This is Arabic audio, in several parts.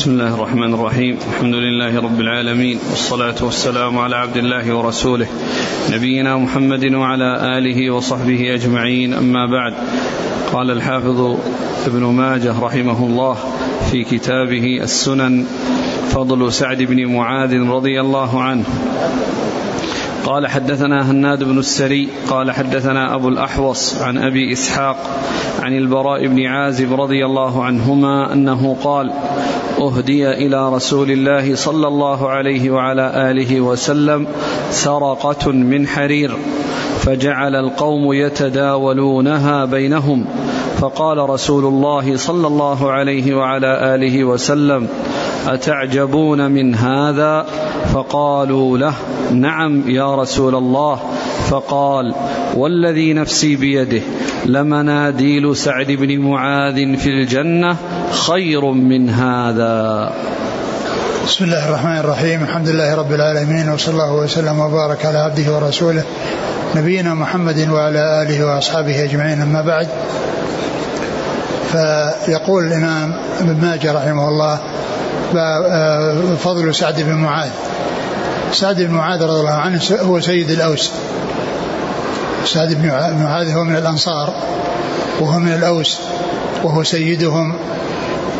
بسم الله الرحمن الرحيم الحمد لله رب العالمين والصلاة والسلام على عبد الله ورسوله نبينا محمد وعلى آله وصحبه أجمعين أما بعد قال الحافظ ابن ماجه رحمه الله في كتابه السنن فضل سعد بن معاذ رضي الله عنه قال حدثنا هناد بن السري قال حدثنا أبو الأحوص عن أبي إسحاق عن البراء بن عازب رضي الله عنهما أنه قال أهدي إلى رسول الله صلى الله عليه وعلى آله وسلم سرقة من حرير فجعل القوم يتداولونها بينهم فقال رسول الله صلى الله عليه وعلى آله وسلم أتعجبون من هذا؟ فقالوا له نعم يا رسول الله. فقال والذي نفسي بيده لمناديل سعد بن معاذ في الجنة خير من هذا. بسم الله الرحمن الرحيم الحمد لله رب العالمين وصلى الله وسلم وبارك على عبده ورسوله نبينا محمد وعلى آله وأصحابه أجمعين أما بعد. فيقول الإمام ابن ماجه رحمه الله فضل سعد بن معاذ. سعد بن معاذ رضي الله عنه هو سيد الأوس. سعد بن معاذ هو من الأنصار وهو من الأوس وهو سيدهم.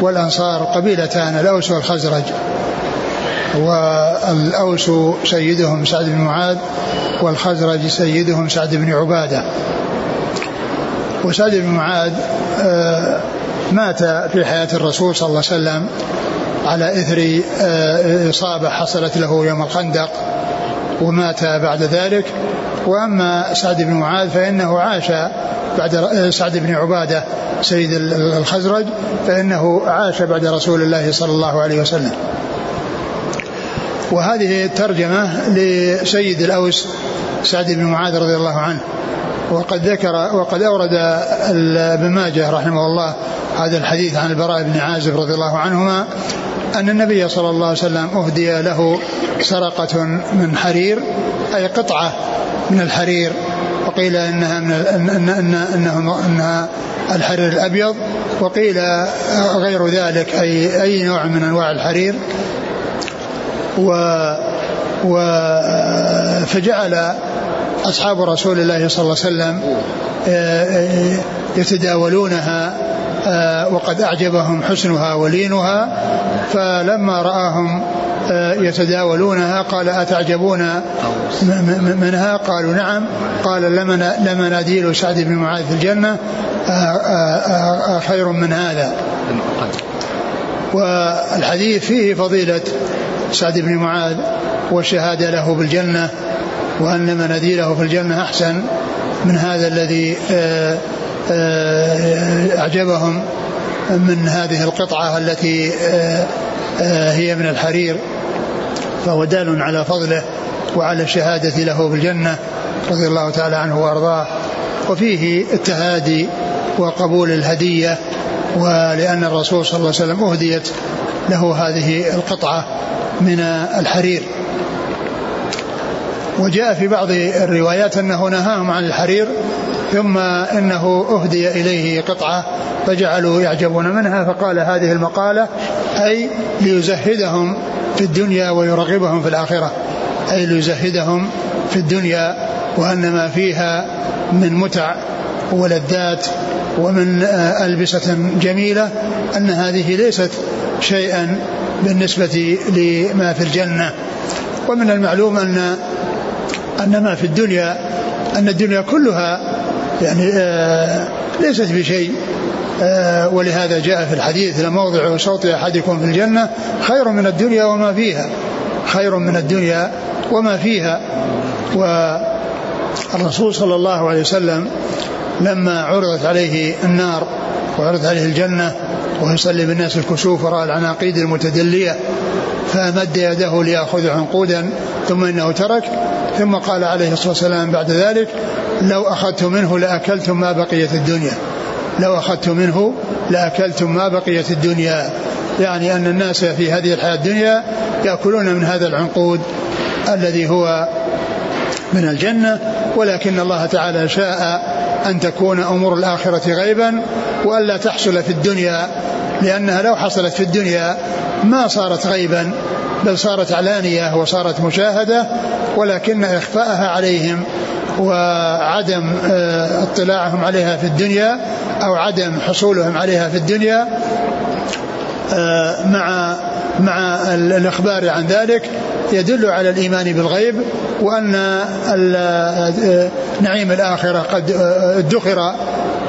والأنصار قبيلتان الأوس والخزرج. والأوس سيدهم سعد بن معاذ والخزرج سيدهم سعد بن عبادة. وسعد بن معاذ آه، مات في حياة الرسول صلى الله عليه وسلم على إثر آه، إصابة حصلت له يوم الخندق ومات بعد ذلك. وأما سعد بن معاذ فإنه عاش بعد آه، سعد بن عبادة سيد الخزرج فإنه عاش بعد رسول الله صلى الله عليه وسلم. وهذه الترجمة لسيد الأوس سعد بن معاذ رضي الله عنه. وقد ذكر وقد أورد ابن ماجه رحمه الله هذا الحديث عن البراء بن عازب رضي الله عنهما أن النبي صلى الله عليه وسلم أهدي له سرقة من حرير أي قطعة من الحرير وقيل إنها من إن إن إنه إنها الحرير الأبيض وقيل غير ذلك أي أي نوع من أنواع الحرير. و و فجعل أصحاب رسول الله صلى الله عليه وسلم آه، آه، يتداولونها آه، وقد أعجبهم حسنها ولينها فلما رآهم يتداولونها قال أتعجبون منها؟ قالوا نعم. قال لمناديل سعد بن معاذ في الجنة خير من هذا. والحديث فيه فضيلة سعد بن معاذ والشهادة له بالجنة وأن مناديله في الجنة أحسن من هذا الذي آه، آه، أعجبهم من هذه القطعة التي آه، هي من الحرير. فهو دال على فضله وعلى الشهادة له بالجنة رضي الله تعالى عنه وأرضاه. وفيه التهادي وقبول الهدية ولأن الرسول صلى الله عليه وسلم أهديت له هذه القطعة من الحرير. وجاء في بعض الروايات أنه نهاهم عن الحرير ثم إنه أهدي إليه قطعة فجعلوا يعجبون منها فقال هذه المقالة أي ليزهدهم في الدنيا ويرغبهم في الآخرة. أي ليزهدهم في الدنيا وأن ما فيها من متع ولذات ومن ألبسة جميلة أن هذه ليست شيئا بالنسبة لما في الجنة. ومن المعلوم أن أن ما في الدنيا أن الدنيا كلها يعني آه ليست بشيء آه ولهذا جاء في الحديث لموضع صوت أحدكم في الجنة خير من الدنيا وما فيها. خير من الدنيا وما فيها. والرسول صلى الله عليه وسلم لما عرضت عليه النار وعرضت عليه الجنة ويصلي بالناس الكسوف وراء العناقيد المتدلية فمد يده ليأخذ عنقودا ثم إنه ترك ثم قال عليه الصلاة والسلام بعد ذلك لو أخذت منه لأكلتم ما بقيت الدنيا. لو أخذت منه لأكلتم ما بقيت الدنيا. يعني أن الناس في هذه الحياة الدنيا يأكلون من هذا العنقود الذي هو من الجنة. ولكن الله تعالى شاء أن تكون أمور الآخرة غيبا وألا تحصل في الدنيا لأنها لو حصلت في الدنيا ما صارت غيبا بل صارت علانية وصارت مشاهدة ولكن إخفاءها عليهم وعدم آه، اطلاعهم عليها في الدنيا أو عدم حصولهم عليها في الدنيا آه، مع مع الإخبار عن ذلك يدل على الإيمان بالغيب وأن آه، نعيم الآخرة قد ادخر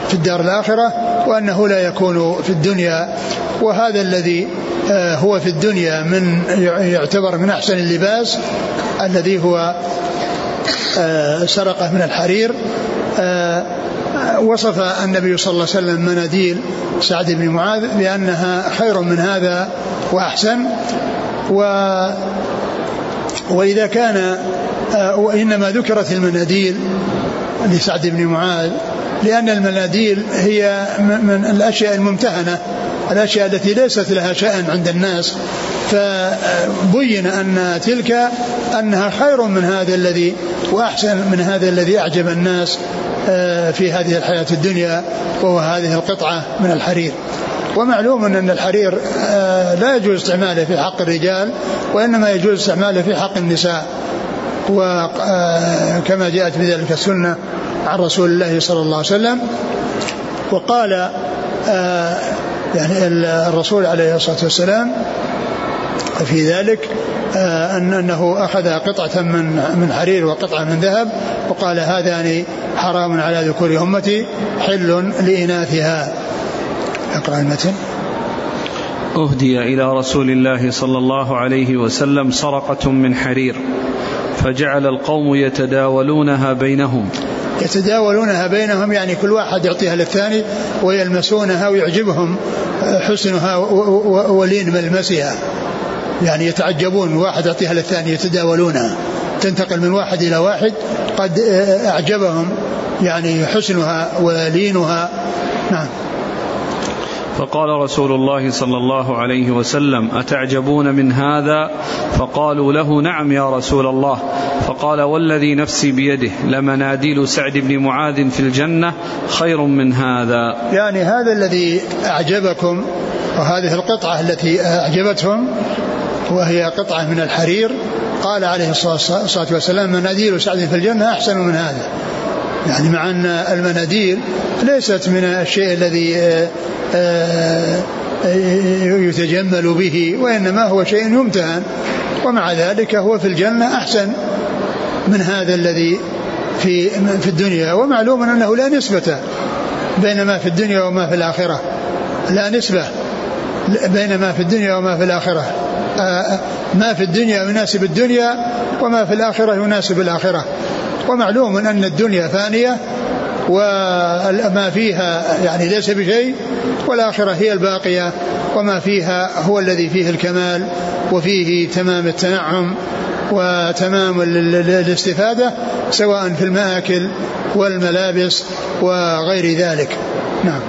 في الدار الآخرة وأنه لا يكون في الدنيا. وهذا الذي هو في الدنيا من يعتبر من أحسن اللباس الذي هو آه، سرقة من الحرير. آه، وصف النبي صلى الله عليه وسلم مناديل سعد بن معاذ بأنها خير من هذا وأحسن. و وإذا كان آه، وإنما ذكرت المناديل لسعد بن معاذ لأن المناديل هي من الأشياء الممتهنة الأشياء التي ليست لها شأن عند الناس فبين أن تلك أنها خير من هذا الذي وأحسن من هذا الذي أعجب الناس آه، في هذه الحياة الدنيا وهو هذه القطعة من الحرير. ومعلوم أن الحرير آه، لا يجوز استعماله في حق الرجال وإنما يجوز استعماله في حق النساء. وكما آه، جاءت بذلك السنة عن رسول الله صلى الله عليه وسلم وقال يعني الرسول عليه الصلاة والسلام في ذلك آه، أن أنه أخذ قطعة من من حرير وقطعة من ذهب وقال هذان حرام على ذكور أمتي حل لإناثها. أقرأ المتن. أهدي إلى رسول الله صلى الله عليه وسلم سرقة من حرير فجعل القوم يتداولونها بينهم. يتداولونها بينهم يعني كل واحد يعطيها للثاني ويلمسونها ويعجبهم حسنها ولين ملمسها يعني يتعجبون واحد يعطيها للثاني يتداولونها. تنتقل من واحد إلى واحد قد أعجبهم يعني حسنها ولينها. نعم. فقال رسول الله صلى الله عليه وسلم أتعجبون من هذا؟ فقالوا له نعم يا رسول الله. فقال والذي نفسي بيده لمناديل سعد بن معاذ في الجنة خير من هذا. يعني هذا الذي أعجبكم وهذه القطعة التي أعجبتهم وهي قطعة من الحرير قال عليه الصلاة والسلام مناديل سعد في الجنة أحسن من هذا. يعني مع أن المناديل ليست من الشيء الذي آه، آه، يتجمل به وإنما هو شيء يمتهن. ومع ذلك هو في الجنة أحسن من هذا الذي في في الدنيا. ومعلوم أنه لا نسبة بين ما في الدنيا وما في الآخرة. لا نسبة بين ما في الدنيا وما في الآخرة. آه، ما في الدنيا يناسب الدنيا وما في الآخرة يناسب الآخرة. ومعلوم أن الدنيا فانية وما فيها يعني ليس بشيء والآخرة هي الباقية وما فيها هو الذي فيه الكمال وفيه تمام التنعم وتمام الاستفادة سواء في المآكل والملابس وغير ذلك. نعم.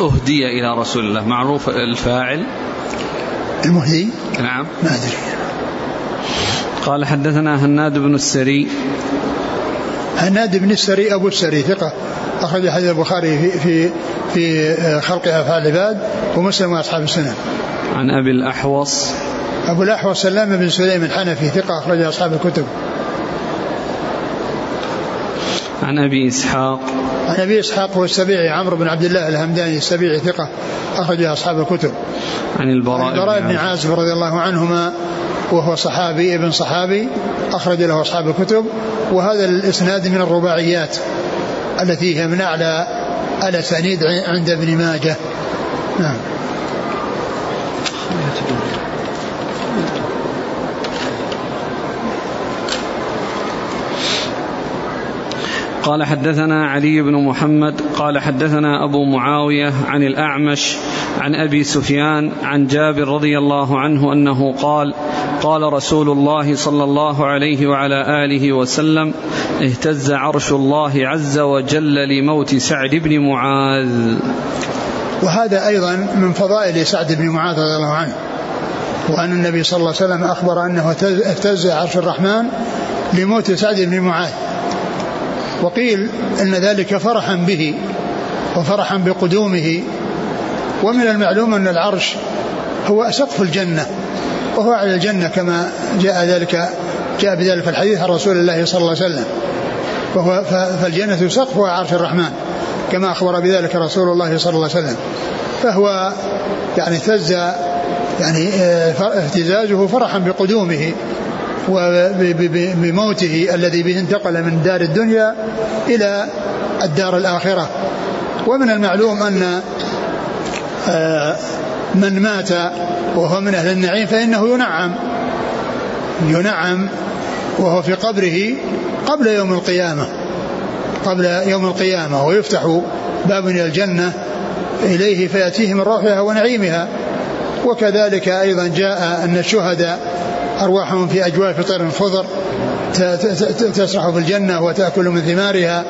أهدي إلى رسول الله. معروف الفاعل المهدي نعم. ما أدري. قال حدثنا هناد بن السري. هناد بن السري أبو السري ثقة. أخرج حديث البخاري في في في خلق أفعال العباد ومسلم وأصحاب السنة. عن أبي الأحوص. أبو الأحوص سلام بن سليم الحنفي ثقة أخرج أصحاب الكتب. عن أبي إسحاق. عن أبي إسحاق هو السبيعي عمرو بن عبد الله الهمداني السبيعي ثقة أخرج أصحاب الكتب. عن البراء, عن البراء بن عازب رضي الله عنهما وهو صحابي ابن صحابي أخرج له أصحاب الكتب وهذا الإسناد من الرباعيات التي هي من أعلى الأسانيد عند ابن ماجه. نعم. قال حدثنا علي بن محمد قال حدثنا أبو معاوية عن الأعمش عن أبي سفيان عن جابر رضي الله عنه أنه قال قال رسول الله صلى الله عليه وعلى آله وسلم اهتز عرش الله عز وجل لموت سعد بن معاذ. وهذا أيضا من فضائل سعد بن معاذ رضي الله عنه وأن النبي صلى الله عليه وسلم أخبر أنه اهتز عرش الرحمن لموت سعد بن معاذ. وقيل إن ذلك فرحا به وفرحا بقدومه. ومن المعلوم أن العرش هو سقف الجنة وهو على الجنة كما جاء ذلك جاء بذلك الحديث عن رسول الله صلى الله عليه وسلم. وهو فالجنة سقفها عرش الرحمن كما أخبر بذلك رسول الله صلى الله عليه وسلم. فهو يعني اهتز يعني آه، اهتزازه فرحا بقدومه. وبموته الذي به انتقل من دار الدنيا إلى الدار الآخرة. ومن المعلوم أن آه، من مات وهو من أهل النعيم فإنه ينعم. ينعم وهو في قبره قبل يوم القيامة. قبل يوم القيامة. ويفتح باب إلى الجنة إليه فيأتيه من روحها ونعيمها. وكذلك أيضا جاء أن الشهداء أرواحهم في أجواف طير خضر تسرح في الجنة وتأكل من ثمارها.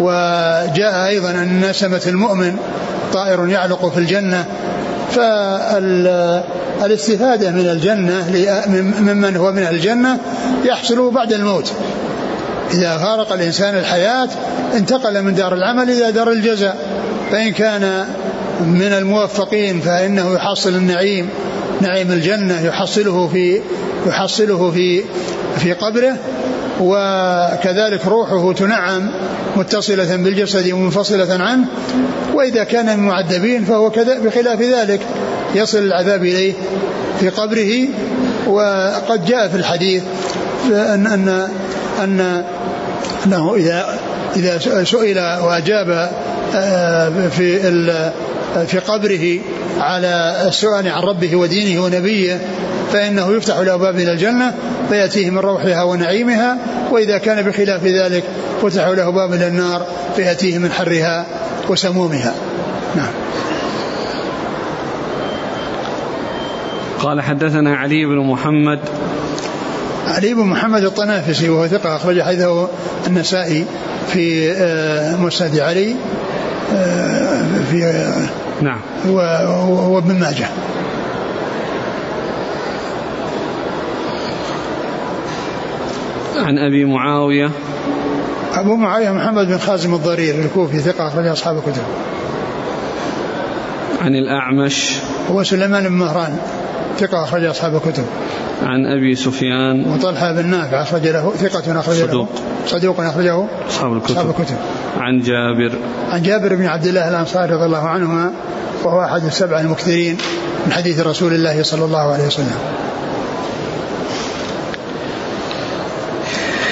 وجاء أيضا أن نسمة المؤمن طائر يعلق في الجنة. فالاستفادة من الجنة ممن هو من الجنة يحصل بعد الموت. إذا فارق الإنسان الحياة انتقل من دار العمل إلى دار الجزاء. فإن كان من الموفقين فإنه يحصل النعيم. نعيم الجنة يحصله في يحصله في في قبره وكذلك روحه تنعم متصلة بالجسد ومنفصلة عنه وإذا كان من المعذبين فهو كذا بخلاف ذلك يصل العذاب إليه في قبره. وقد جاء في الحديث أن أن أن أنه إذا إذا سئل وأجاب آه، في في قبره على السؤال عن ربه ودينه ونبيه فإنه يفتح له باب إلى الجنة فيأتيه من روحها ونعيمها وإذا كان بخلاف ذلك فتح له باب إلى النار فيأتيه من حرها وسمومها. نعم. قال حدثنا علي بن محمد. علي بن محمد الطنافسي وهو ثقة أخرج حديثه النسائي في آه، مسند علي آه، في آه، نعم. وابن ماجه. عن أبي معاوية. أبو معاوية محمد بن خازم الضرير الكوفي ثقة أخرج أصحاب الكتب. عن الأعمش. هو سليمان بن مهران ثقة أخرج أصحاب الكتب. عن أبي سفيان. وطلحة بن نافع أخرج له ثقة أخرج صدوق. له صدوق اخرجه أصحاب الكتب. أصحاب الكتب. عن جابر. عن جابر بن عبد الله الأنصاري رضي الله عنهما وهو أحد السبع المكثرين من حديث رسول الله صلى الله عليه وسلم.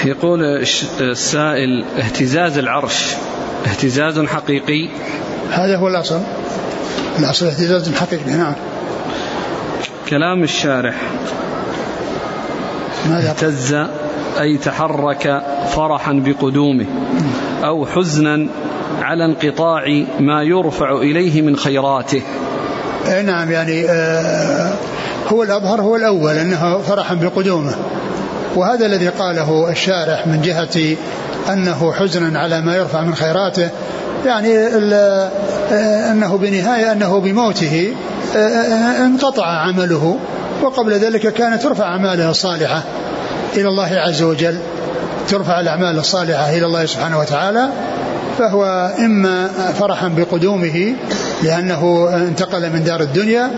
يقول السائل اهتزاز العرش اهتزاز حقيقي. هذا هو الأصل. الأصل اهتزاز حقيقي نعم. كلام الشارح. ماذا اهتز أي تحرك فرحا بقدومه أو حزنا على انقطاع ما يرفع إليه من خيراته. نعم يعني آه هو الأظهر هو الأول أنه فرحا بقدومه. وهذا الذي قاله الشارح من جهة أنه حزنا على ما يرفع من خيراته يعني آه، أنه بنهاية أنه بموته آه، آه، انقطع عمله وقبل ذلك كانت ترفع أعماله الصالحة إلى الله عز وجل ترفع الأعمال الصالحة إلى الله سبحانه وتعالى فهو إما فرحا بقدومه لأنه انتقل من دار الدنيا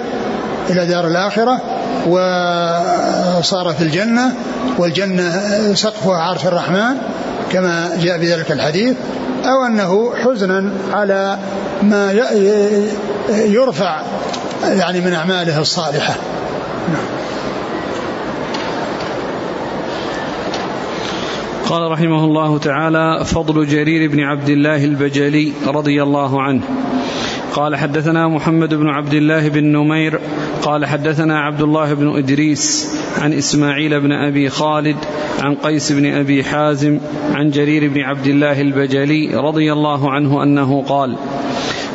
إلى دار الآخرة وصار في الجنة والجنة سقفها عرش الرحمن كما جاء بذلك الحديث أو أنه حزنا على ما يرفع يعني من أعماله الصالحة. قال رحمه الله تعالى فضل جرير بن عبد الله البجلي رضي الله عنه. قال حدثنا محمد بن عبد الله بن نمير قال حدثنا عبد الله بن إدريس عن إسماعيل بن أبي خالد عن قيس بن أبي حازم عن جرير بن عبد الله البجلي رضي الله عنه أنه قال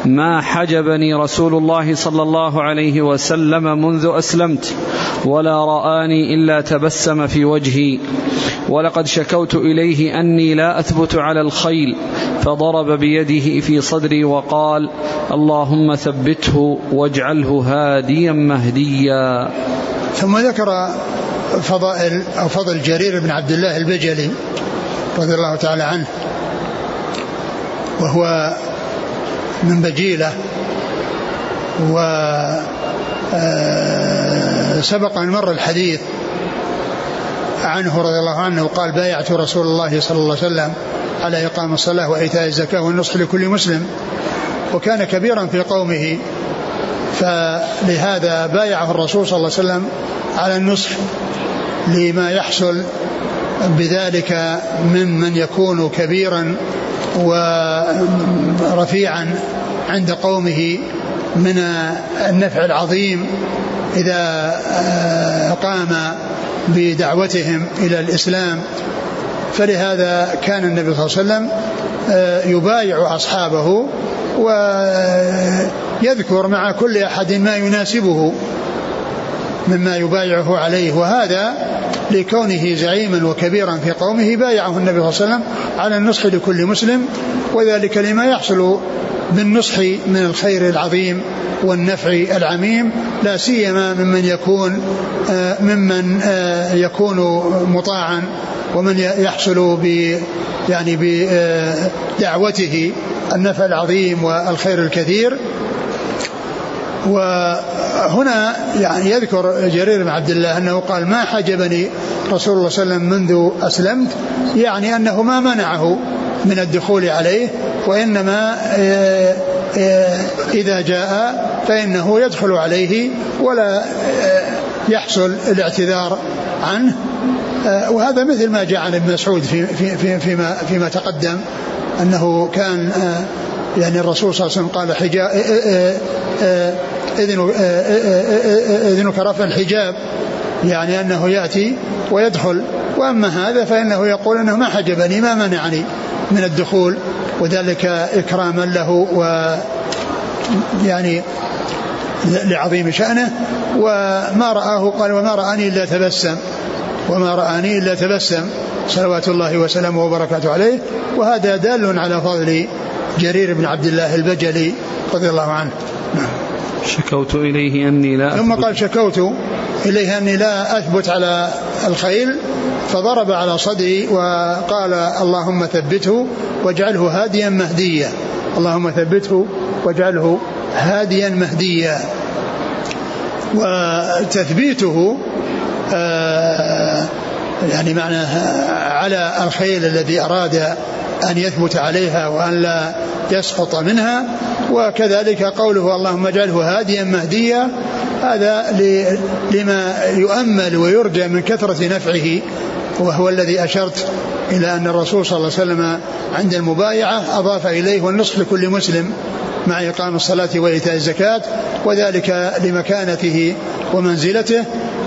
ما حجبني رسول الله صلى الله عليه وسلم منذ أسلمت ولا رآني إلا تبسم في وجهي. ولقد شكوت إليه أني لا أثبت على الخيل فضرب بيده في صدري وقال اللهم ثبته واجعله هاديا مهديا. ثم ذكر فضائل أو فضل جرير بن عبد الله البجلي رضي الله تعالى عنه وهو من بجيلة و آه، سبق أن مر الحديث عنه رضي الله عنه قال بايعت رسول الله صلى الله عليه وسلم على إقام الصلاة وإيتاء الزكاة والنصح لكل مسلم وكان كبيرا في قومه فلهذا بايعه الرسول صلى الله عليه وسلم على النصح لما يحصل بذلك من من يكون كبيرا ورفيعا عند قومه. من النفع العظيم إذا قام بدعوتهم إلى الإسلام. فلهذا كان النبي صلى الله عليه وسلم يبايع أصحابه ويذكر مع كل أحد ما يناسبه مما يبايعه عليه. وهذا لكونه زعيما وكبيرا في قومه بايعه النبي صلى الله عليه وسلم على النصح لكل مسلم وذلك لما يحصل بالنصح من الخير العظيم والنفع العميم لا سيما ممن يكون آه، ممن آه، يكون مطاعا ومن يحصل ب يعني بدعوته النفع العظيم والخير الكثير. وهنا يعني يذكر جرير بن عبد الله أنه قال ما حجبني رسول الله صلى الله عليه وسلم منذ أسلمت يعني أنه ما منعه من الدخول عليه وإنما آه، آه، إذا جاء فإنه يدخل عليه ولا آه، يحصل الاعتذار عنه. وهذا مثل ما جاء عن ابن مسعود في في في فيما فيما تقدم أنه كان يعني الرسول صلى الله عليه وسلم قال حجاب إذنك رفع الحجاب يعني أنه يأتي ويدخل. وأما هذا فإنه يقول أنه ما حجبني ما منعني من الدخول وذلك إكراما له و يعني لعظيم شأنه. وما رآه قال وما رآني إلا تبسم وما رآني إلا تبسم. صلوات الله وسلامه وبركاته عليه. وهذا دال على فضل جرير بن عبد الله البجلي رضي الله عنه. نعم. شكوت إليه أني لا ثم قال شكوت إليه أني لا أثبت على الخيل فضرب على صدري وقال اللهم ثبته واجعله هاديا مهديا. اللهم ثبته واجعله هاديا مهديا. وتثبيته آه يعني معناه على الخيل الذي أراد أن يثبت عليها وأن لا يسقط منها وكذلك قوله اللهم اجعله هاديا مهديا هذا لما يؤمل ويرجى من كثرة نفعه وهو الذي أشرت إلى أن الرسول صلى الله عليه وسلم عند المبايعة أضاف إليه والنصح لكل مسلم مع إقام الصلاة وإيتاء الزكاة وذلك لمكانته ومنزلته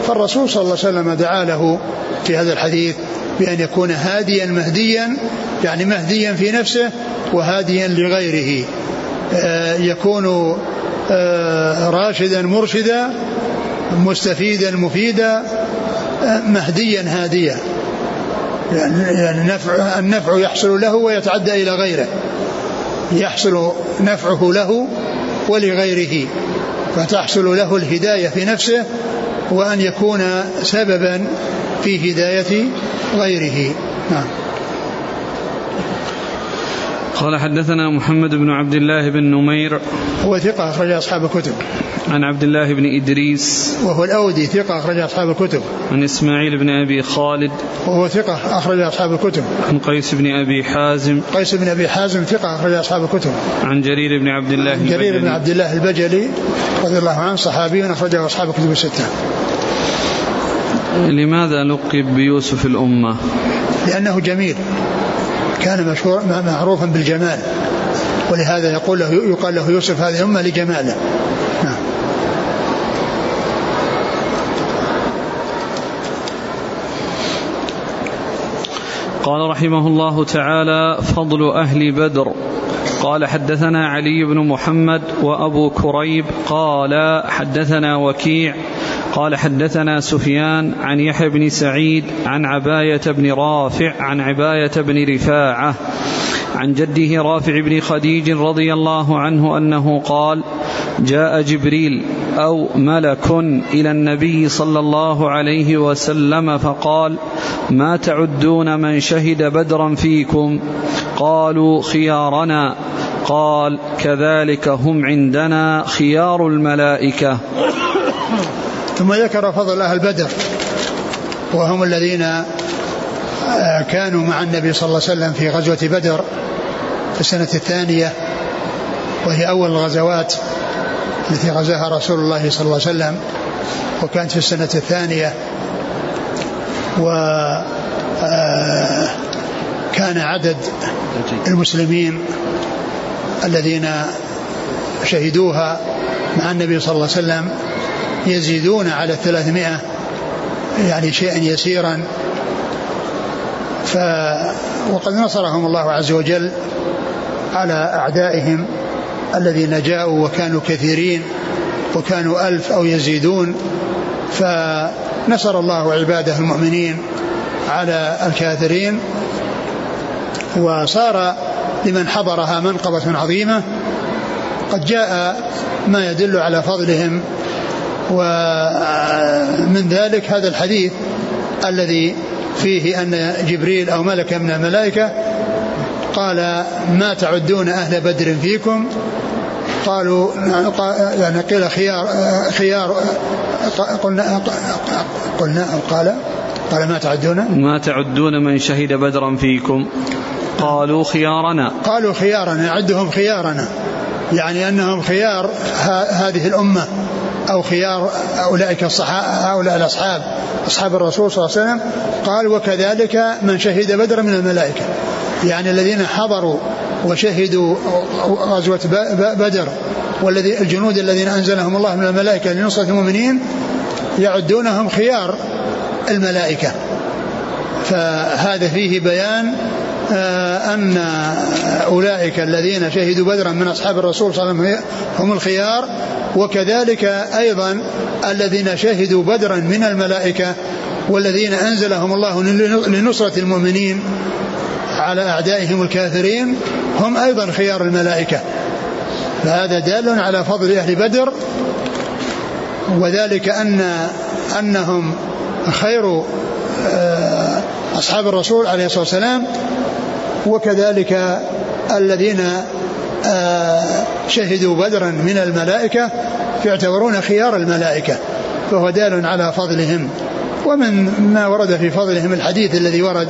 فالرسول صلى الله عليه وسلم دعا له في هذا الحديث بأن يكون هاديا مهديا يعني مهديا في نفسه وهاديا لغيره. آه، يكون آه، راشدا مرشدا مستفيدا مفيدا آه، مهديا هاديا. يعني, يعني النفع, النفع يحصل له ويتعدى إلى غيره. يحصل نفعه له ولغيره. فتحصل له الهداية في نفسه وأن يكون سببا في هداية غيره. نعم. قال حدثنا محمد بن عبد الله بن نمير. هو ثقة أخرج أصحاب الكتب. عن عبد الله بن إدريس. وهو الأودي ثقة أخرج أصحاب الكتب. عن إسماعيل بن أبي خالد. وهو ثقة أخرج أصحاب الكتب. عن قيس بن أبي حازم. قيس بن أبي حازم ثقة أخرج أصحاب الكتب. عن جرير بن عبد الله عن جرير بن عبد الله البجلي رضي الله عنه صحابي أخرجه أصحاب الكتب الستة. لماذا لقب بيوسف الأمة؟ لأنه جميل. كان مشهور معروفا بالجمال. ولهذا يقول له يقال له يوسف هذه الأمة لجماله. نعم. قال رحمه الله تعالى فضل أهل بدر. قال حدثنا علي بن محمد وأبو كريب قال حدثنا وكيع قال حدثنا سفيان عن يحيى بن سعيد عن عباية بن رافع عن عباية بن رفاعة عن جده رافع بن خديج رضي الله عنه أنه قال جاء جبريل أو ملك إلى النبي صلى الله عليه وسلم فقال ما تعدون من شهد بدرا فيكم؟ قالوا خيارنا. قال كذلك هم عندنا خيار الملائكة. ثم ذكر فضل أهل بدر وهم الذين آه، كانوا مع النبي صلى الله عليه وسلم في غزوة بدر في السنة الثانية وهي أول الغزوات التي غزاها رسول الله صلى الله عليه وسلم وكانت في السنة الثانية و آه، كان عدد المسلمين الذين شهدوها مع النبي صلى الله عليه وسلم يزيدون على الثلاثمائة يعني شيئا يسيرا. ف وقد نصرهم الله عز وجل على أعدائهم الذين جاءوا وكانوا كثيرين وكانوا ألف أو يزيدون. فنصر الله عباده المؤمنين على الكافرين. وصار لمن حضرها منقبة عظيمة. قد جاء ما يدل على فضلهم ومن ذلك هذا الحديث الذي فيه أن جبريل أو ملك من الملائكة قال ما تعدون أهل بدر فيكم؟ قالوا يعني قيل خيار خيار قلنا قلنا أو قال قال ما تعدون؟ ما تعدون من شهد بدرا فيكم. قالوا خيارنا. قالوا خيارنا عدهم خيارنا. يعني أنهم خيار هذه الأمة. أو خيار أولئك الصحابة هؤلاء الأصحاب أصحاب الرسول صلى الله عليه وسلم قال وكذلك من شهد بدر من الملائكة. يعني الذين حضروا وشهدوا غزوة بدر والذي الجنود الذين أنزلهم الله من الملائكة لنصرة المؤمنين يعدونهم خيار الملائكة. فهذا فيه بيان آه، أن أولئك الذين شهدوا بدرا من أصحاب الرسول صلى الله عليه وسلم هم الخيار وكذلك أيضا الذين شهدوا بدرا من الملائكة والذين أنزلهم الله لنصرة المؤمنين على أعدائهم الكافرين هم أيضا خيار الملائكة. فهذا دال على فضل أهل بدر وذلك أن أنهم خير آه، أصحاب الرسول عليه الصلاة والسلام وكذلك الذين آه، شهدوا بدرا من الملائكة يعتبرون خيار الملائكة فهو دال على فضلهم. ومن ما ورد في فضلهم الحديث الذي ورد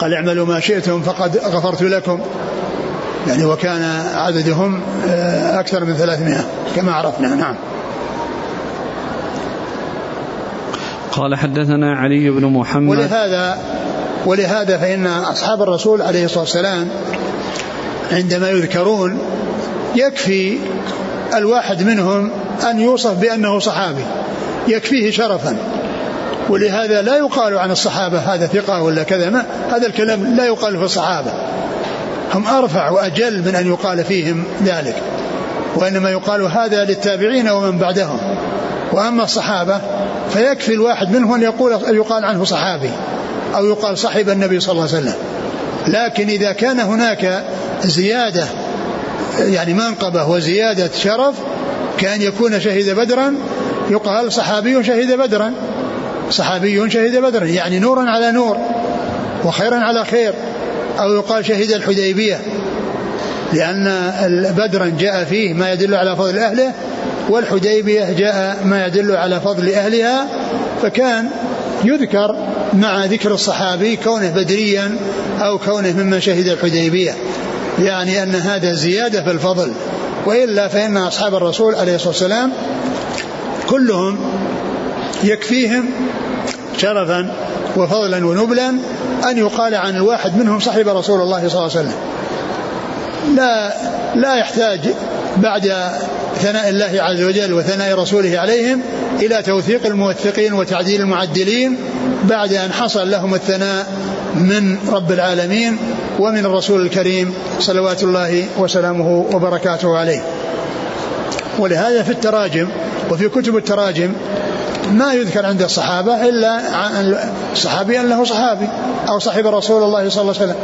قال اعملوا ما شئتم فقد غفرت لكم. يعني وكان عددهم آه، أكثر من ثلاثمائة كما عرفنا. نعم. قال حدثنا علي بن محمد. ولهذا ولهذا فإن أصحاب الرسول عليه الصلاة والسلام عندما يذكرون يكفي الواحد منهم أن يوصف بأنه صحابي يكفيه شرفا. ولهذا لا يقال عن الصحابة هذا ثقة ولا كذا ما هذا الكلام لا يقال في الصحابة. هم أرفع وأجل من أن يقال فيهم ذلك وإنما يقال هذا للتابعين ومن بعدهم. وأما الصحابة فيكفي الواحد منهم أن يقول يقال عنه صحابي أو يقال صاحب النبي صلى الله عليه وسلم. لكن إذا كان هناك زيادة يعني منقبة وزيادة شرف كأن يكون شهد بدرا يقال صحابي شهد بدرا؟ صحابي شهد بدرا يعني نورا على نور وخيرا على خير أو يقال شهد الحديبية لأن بدرا جاء فيه ما يدل على فضل أهله والحديبية جاء ما يدل على فضل أهلها فكان يذكر مع ذكر الصحابي كونه بدريا أو كونه ممن شهد الحديبية. يعني أن هذا زيادة في الفضل وإلا فإن أصحاب الرسول عليه الصلاة والسلام كلهم يكفيهم شرفا وفضلا ونبلا أن يقال عن الواحد منهم صحب رسول الله صلى الله عليه وسلم. لا لا يحتاج بعد ثناء الله عز وجل وثناء رسوله عليهم إلى توثيق الموثقين وتعديل المعدلين بعد أن حصل لهم الثناء من رب العالمين ومن الرسول الكريم صلوات الله وسلامه وبركاته عليه. ولهذا في التراجم وفي كتب التراجم ما يذكر عند الصحابة إلا صحابي أنه صحابي أو صاحب رسول الله صلى الله عليه وسلم.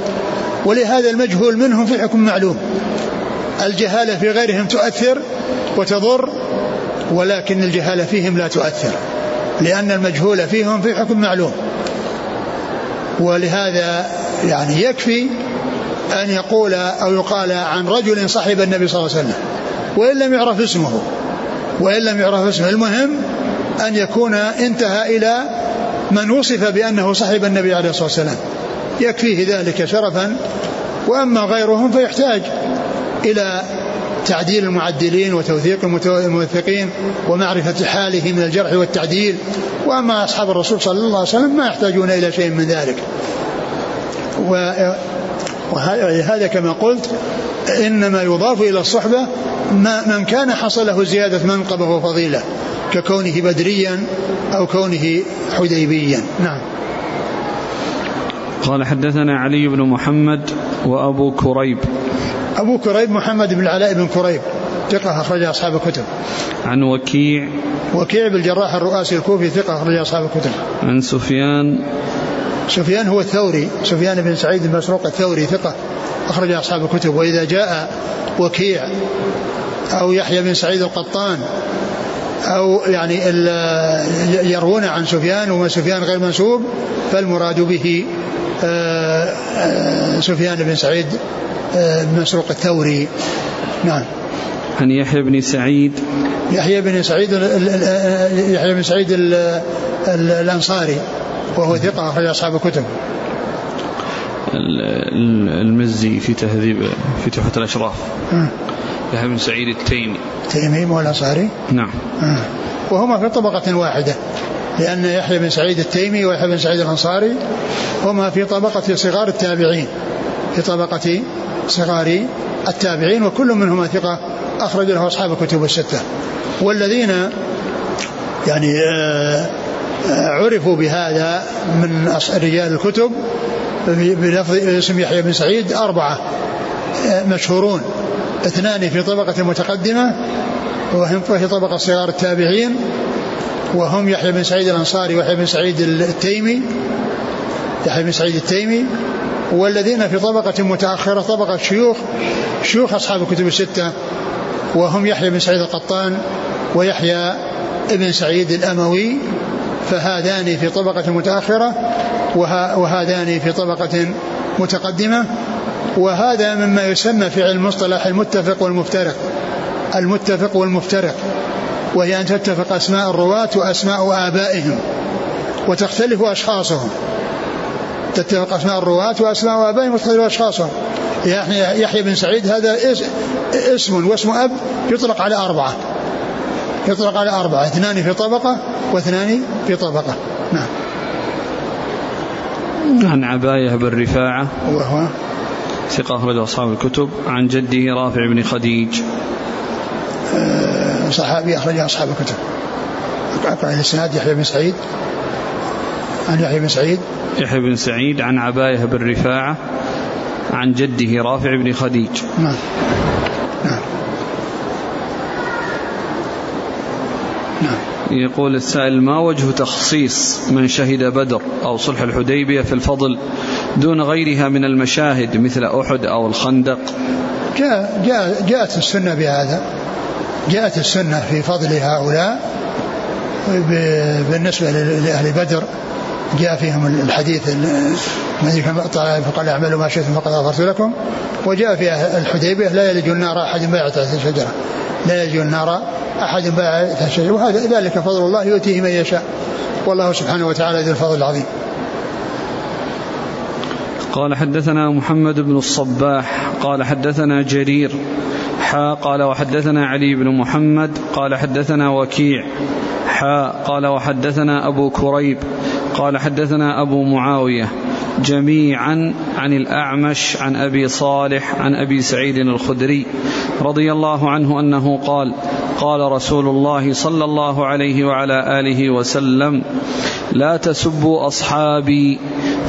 ولهذا المجهول منهم في حكم معلوم. الجهالة في غيرهم تؤثر وتضر ولكن الجهالة فيهم لا تؤثر لأن المجهول فيهم في حكم معلوم. ولهذا يعني يكفي أن يقول أو يقال عن رجل صحب النبي صلى الله عليه وسلم وإن لم يعرف اسمه وإن لم يعرف اسمه. المهم أن يكون انتهى إلى من وصف بأنه صحب النبي عليه الصلاة والسلام. يكفيه ذلك شرفا وأما غيرهم فيحتاج إلى تعديل المعدلين وتوثيق الموثقين ومعرفة حاله من الجرح والتعديل. وأما أصحاب الرسول صلى الله عليه وسلم ما يحتاجون إلى شيء من ذلك. وهذا كما قلت إنما يضاف إلى الصحبة ما من كان حصل له زيادة منقبة وفضيلة ككونه بدريا أو كونه حديبيا. نعم. قال حدثنا علي بن محمد وأبو كريب. أبو كريب محمد بن العلاء بن كريب. ثقة أخرج أصحاب الكتب. عن وكيع. وكيع بالجراح الرؤاسي الكوفي ثقة أخرج أصحاب الكتب. عن سفيان. سفيان هو الثوري. سفيان بن سعيد بن مسروق الثوري ثقة أخرج أصحاب الكتب. وإذا جاء وكيع أو يحيى بن سعيد القطان أو يعني يروون عن سفيان وما سفيان غير منسوب فالمراد به سفيان بن سعيد آه، بن مسروق الثوري. نعم. عن يحيى بن سعيد. يحيى بن سعيد يحيى بن سعيد الأنصاري وهو ثقة أخرج أصحاب الكتب. المزي في تهذيب في تحفة الأشراف. يحيى بن سعيد التيمي. التيمي مولى الأنصاري؟ نعم. وهما في طبقة واحدة. لأن يحيى بن سعيد التيمي ويحيى بن سعيد الأنصاري هما في طبقة صغار التابعين في طبقة صغار التابعين وكل منهما ثقة أخرج له أصحاب الكتب الستة والذين يعني آه، آه، عرفوا بهذا من رجال الكتب بلفظ اسم يحيى بن سعيد أربعة آه، مشهورون. اثنان في طبقة المتقدمة وهم في طبقة صغار التابعين وهم يحيى بن سعيد الأنصاري ويحيى بن سعيد التيمي يحيى بن سعيد التيمي والذين في طبقة متأخرة طبقة شيوخ شيوخ أصحاب الكتب الستة وهم يحيى بن سعيد القطان ويحيى بن سعيد الأموي فهذان في طبقة متأخرة وهذان في طبقة متقدمة وهذا مما يسمى في علم المصطلح المتفق والمفترق المتفق والمفترق. وهي أن تتفق أسماء الرواة وأسماء آبائهم وتختلف أشخاصهم. تتفق أسماء الرواة وأسماء آبائهم وتختلف أشخاصهم. يعني يحيى بن سعيد هذا اسم واسم أب يطلق على أربعة. يطلق على أربعة اثنان في طبقة واثنان في طبقة. نعم. عن عباية بن رفاعة وهو ثقة أخرج أصحاب الكتب عن جده رافع بن خديج. آه، صحابي أخرج أصحاب الكتب. أقرأ الإسناد يحيى بن سعيد. عن يحيى بن سعيد. يحيى بن سعيد عن عباية بن رفاعة عن جده رافع بن خديج. نعم. نعم. نعم. يقول السائل ما وجه تخصيص من شهد بدر أو صلح الحديبية في الفضل دون غيرها من المشاهد مثل أحد أو الخندق؟ جاء جاء جاءت السنة بهذا. جاءت السنة في فضل هؤلاء بالنسبة لأهل بدر جاء فيهم الحديث الذي فقال اعملوا ما شئتم فقد غفرت لكم وجاء في الحديبية لا يلج النار أحد باع تحت الشجرة لا يلج النار أحد باع تحت الشجرة وهذا ذلك فضل الله يؤتيه من يشاء والله سبحانه وتعالى ذو الفضل العظيم. قال حدثنا محمد بن الصباح قال حدثنا جرير حا قال وحدثنا علي بن محمد قال حدثنا وكيع حا قال وحدثنا أبو كريب قال حدثنا أبو معاوية جميعا عن الأعمش عن أبي صالح عن أبي سعيد الخدري رضي الله عنه أنه قال قال رسول الله صلى الله عليه وعلى آله وسلم لا تسبوا أصحابي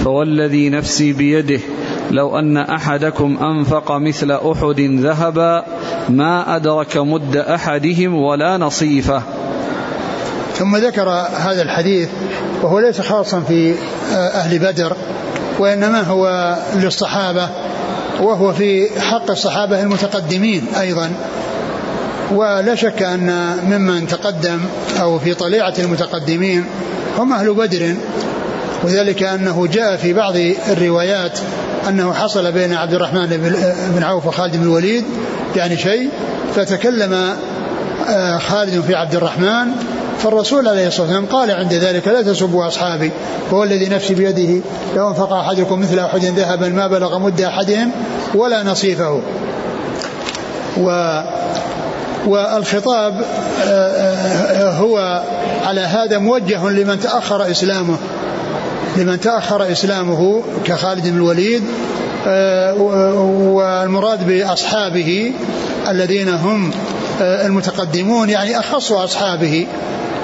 فوالذي نفسي بيده لو أن أحدكم أنفق مثل أحد ذهبا ما أدرك مد أحدهم ولا نصيفة. ثم ذكر هذا الحديث وهو ليس خاصا في أهل بدر وإنما هو للصحابة وهو في حق الصحابة المتقدمين أيضا. ولا شك أن ممن تقدم أو في طليعة المتقدمين هم أهل بدر وذلك أنه جاء في بعض الروايات أنه حصل بين عبد الرحمن بن عوف وخالد بن الوليد يعني شيء فتكلم آه، خالد في عبد الرحمن فالرسول عليه الصلاة والسلام قال عند ذلك لا تسبوا أصحابي هو الذي نفسي بيده لو أنفق أحدكم مثل أحد ذهبا ما بلغ مد أحدهم ولا نصيفه. و والخطاب آه، آه، هو على هذا موجه لمن تأخر إسلامه. لمن تأخر إسلامه كخالد بن الوليد آه، والمراد بأصحابه الذين هم المتقدمون يعني أخص أصحابه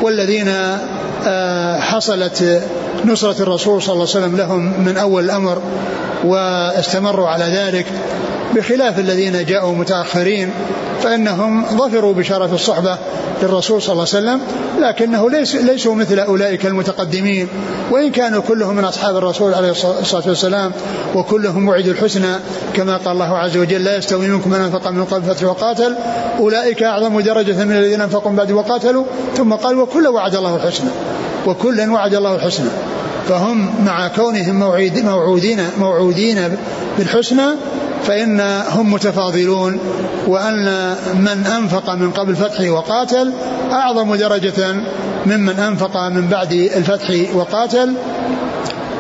والذين حصلت نصرة الرسول صلى الله عليه وسلم لهم من أول الأمر واستمروا على ذلك بخلاف الذين جاءوا متأخرين فإنهم ظفروا بشرف الصحبة للرسول صلى الله عليه وسلم لكنه ليس ليسوا مثل أولئك المتقدمين. وإن كانوا كلهم من أصحاب الرسول عليه الصلاة والسلام وكلهم وعدوا الحسنى كما قال الله عز وجل لا يستوي منكم من أنفق من قبل فتح وقاتل أولئك أعظم درجة من الذين أنفقوا من بعد وقاتلوا. ثم قال وكل وعد الله الحسنى. وكلا وعد الله الحسنى. فهم مع كونهم موعودين موعودين بالحسنى فإن هم متفاضلون وأن من أنفق من قبل الفتح وقاتل أعظم درجة ممن أنفق من بعد الفتح وقاتل.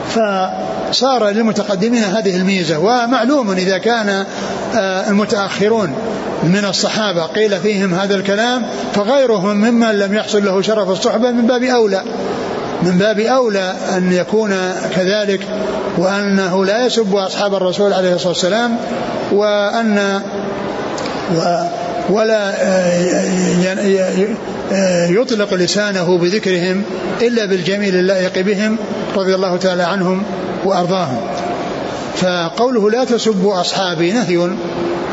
فصار للمتقدمين هذه الميزة. ومعلوم إذا كان آه، المتأخرون من الصحابة قيل فيهم هذا الكلام فغيرهم ممن لم يحصل له شرف الصحبة من باب أولى. من باب أولى أن يكون كذلك وأنه لا يسب أصحاب الرسول عليه الصلاة والسلام وأن ولا يطلق لسانه بذكرهم إلا بالجميل اللائق بهم رضي الله تعالى عنهم وأرضاهم. فقوله لا تسبوا أصحابي نهي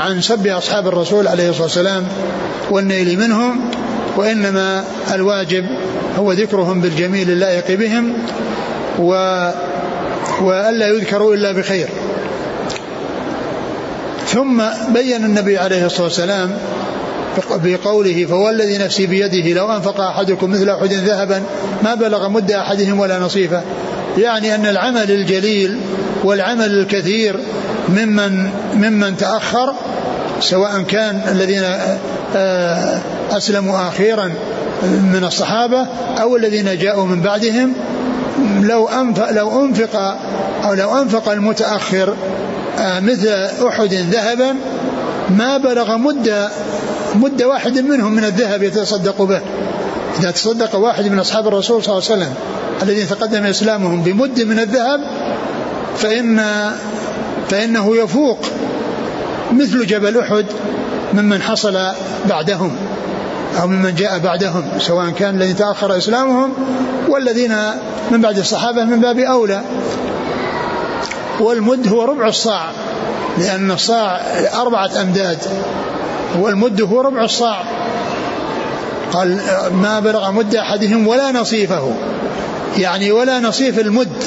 عن سب أصحاب الرسول عليه الصلاة والسلام والنيل منهم وإنما الواجب هو ذكرهم بالجميل اللائق بهم و وألا يذكروا إلا بخير. ثم بين النبي عليه الصلاة والسلام بقوله فهو الذي نفسي بيده لو أنفق أحدكم مثل أحد ذهبا ما بلغ مد أحدهم ولا نصيفه. يعني أن العمل الجليل والعمل الكثير ممن ممن تأخر سواء كان الذين أسلموا أخيرا من الصحابة أو الذين جاءوا من بعدهم. لو أنفق, لو أنفق أو لو أنفق المتأخر آه، مثل أحد ذهبا ما بلغ مد مد واحد منهم من الذهب يتصدق به. إذا تصدق واحد من أصحاب الرسول صلى الله عليه وسلم الذين تقدم إسلامهم بمد من الذهب فإن فإنه يفوق. مثل جبل أحد ممن حصل بعدهم أو ممن جاء بعدهم سواء كان الذي تأخر إسلامهم والذين من بعد الصحابة من باب أولى. والمد هو ربع الصاع لأن الصاع أربعة أمداد. والمد هو ربع الصاع. قال ما بلغ مد أحدهم ولا نصيفه. يعني ولا نصيف المد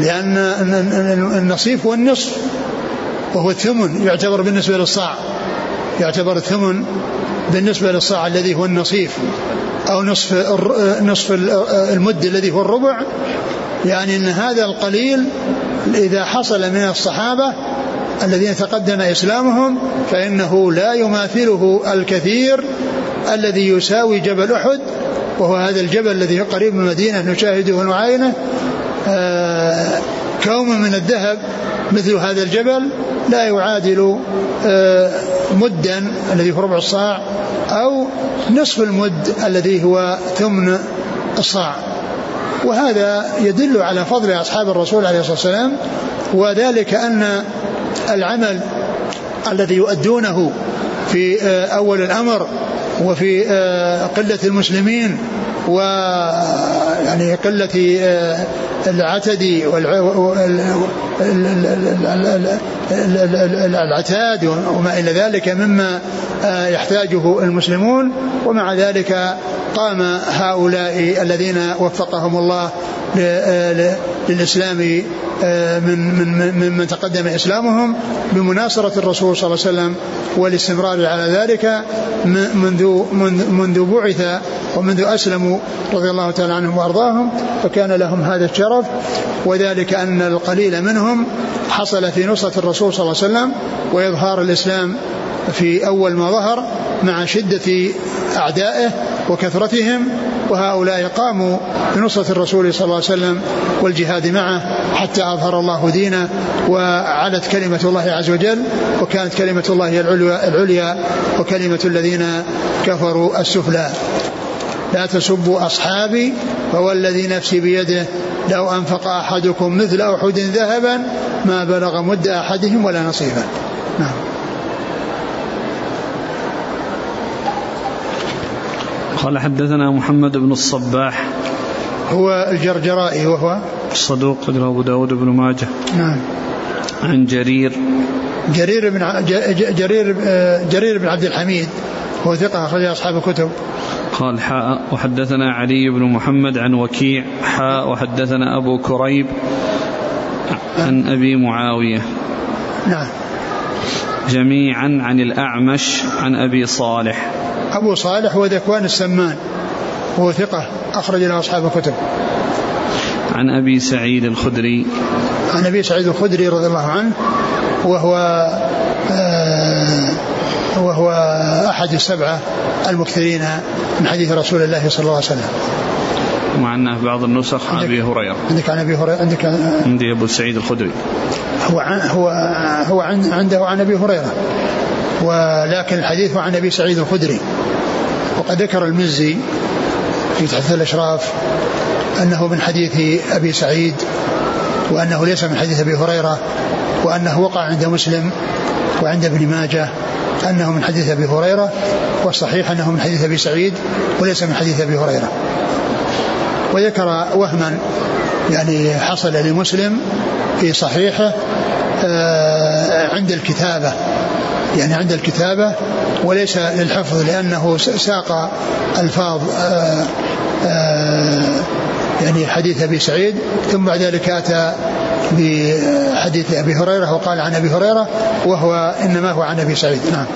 لأن النصيف هو النصف وهو الثمن يعتبر بالنسبة للصاع. يعتبر الثمن بالنسبة للصاع الذي هو النصيف أو نصف نصف المد الذي هو الربع. يعني أن هذا القليل إذا حصل من الصحابة الذين تقدم إسلامهم فإنه لا يماثله الكثير الذي يساوي جبل أحد وهو هذا الجبل الذي قريب من المدينة نشاهده ونعاينه. آه كوم من الذهب مثل هذا الجبل لا يعادل آه مدا الذي هو ربع الصاع أو نصف المد الذي هو ثمن الصاع وهذا يدل على فضل أصحاب الرسول عليه الصلاة والسلام وذلك أن العمل الذي يؤدونه في آه، أول الأمر وفي آه، قلة المسلمين و يعني قلة آه، العتد العتاد وما إلى ذلك مما يحتاجه المسلمون ومع ذلك قام هؤلاء الذين وفقهم الله للإسلام آه، من من من من تقدم إسلامهم بمناصرة الرسول صلى الله عليه وسلم والاستمرار على ذلك منذ منذ بعث ومنذ أسلموا رضي الله تعالى عنهم وأرضاهم فكان لهم هذا الشرف وذلك أن القليل منهم حصل في نصرة الرسول صلى الله عليه وسلم وإظهار الإسلام في أول ما ظهر مع شدة أعدائه وكثرتهم وهؤلاء قاموا بنصرة الرسول صلى الله عليه وسلم والجهاد معه حتى أظهر الله دينه وعلت كلمة الله عز وجل وكانت كلمة الله العليا, العليا وكلمة الذين كفروا السفلى. لا تسبوا أصحابي فوالذي نفسي بيده. لو أنفق أحدكم مثل أحد ذهبا ما بلغ مد أحدهم ولا نصيبا. قال حدثنا محمد بن الصباح. هو الجرجرائي وهو؟ الصدوق أجره أبو داود بن ماجه. نعم. عن جرير. جرير بن جرير جرير بن عبد الحميد. هو ثقة أخرج أصحاب الكتب. قال حاء وحدثنا علي بن محمد عن وكيع. حاء وحدثنا أبو كريب عن أبي معاوية. نعم. جميعا عن الأعمش عن أبي صالح. أبو صالح هو ذكوان السمان هو ثقة أخرج له أصحاب الكتب. عن أبي سعيد الخدري. عن أبي سعيد الخدري رضي الله عنه وهو آه وهو أحد السبعة المكثرين من حديث رسول الله صلى الله عليه وسلم. مع في بعض النسخ عن أبي هريرة. عندك عن أبي هريرة عندك عندي أبو سعيد الخدري. هو عن هو هو عن عنده عن أبي هريرة. ولكن الحديث عن أبي سعيد الخدري. وقد ذكر المزي في تحت الأشراف أنه من حديث أبي سعيد وأنه ليس من حديث أبي هريرة وأنه وقع عند مسلم وعند ابن ماجه أنه من حديث أبي هريرة والصحيح أنه من حديث أبي سعيد وليس من حديث أبي هريرة. وذكر وهما يعني حصل لمسلم في صحيحه آه، عند الكتابة. يعني عند الكتابة وليس للحفظ لأنه ساق ألفاظ يعني حديث أبي سعيد ثم بعد ذلك أتى بحديث أبي هريرة وقال عن أبي هريرة وهو إنما هو عن أبي سعيد. نعم.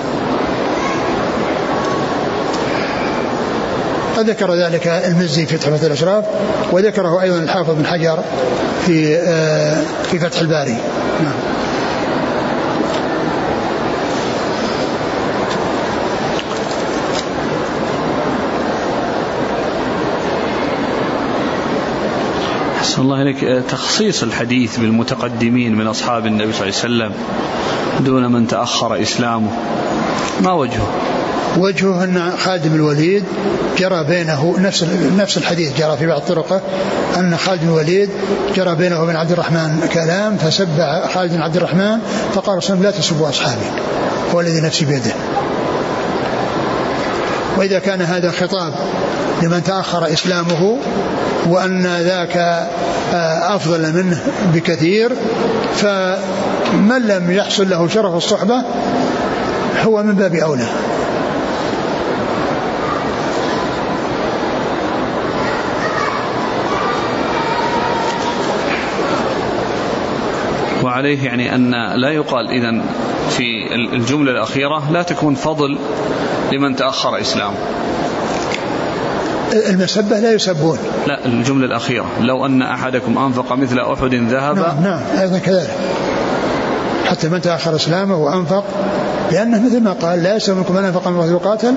قد ذكر ذلك المزي في تحفة الأشراف وذكره أيضا الحافظ بن حجر في في فتح الباري. نعم. أحسن الله إليك. آه، تخصيص الحديث بالمتقدمين من أصحاب النبي صلى الله عليه وسلم دون من تأخر إسلامه. ما وجهه؟ وجهه أن خالد بن الوليد جرى بينه نفس نفس الحديث جرى في بعض طرقه أن خالد بن الوليد جرى بينه وبين عبد الرحمن كلام فسب خالد بن عبد الرحمن فقال رسول لا تسبوا أصحابي هو الذي نفسي بيده. وإذا كان هذا خطاب لمن تأخر إسلامه وأن ذاك آه، أفضل منه بكثير فمن لم يحصل له شرف الصحبة هو من باب أولى. وعليه يعني أن لا يقال إذا في الجملة الأخيرة لا تكون فضل لمن تأخر إسلامه المسبة لا يسبون. لا الجملة الأخيرة. لو أن أحدكم أنفق مثل أحد ذهبا نعم, نعم أيضا كذلك. حتى من تأخر إسلامه وأنفق لأنه مثل ما قال لا يسوى منكم من أنفق من الله وقاتل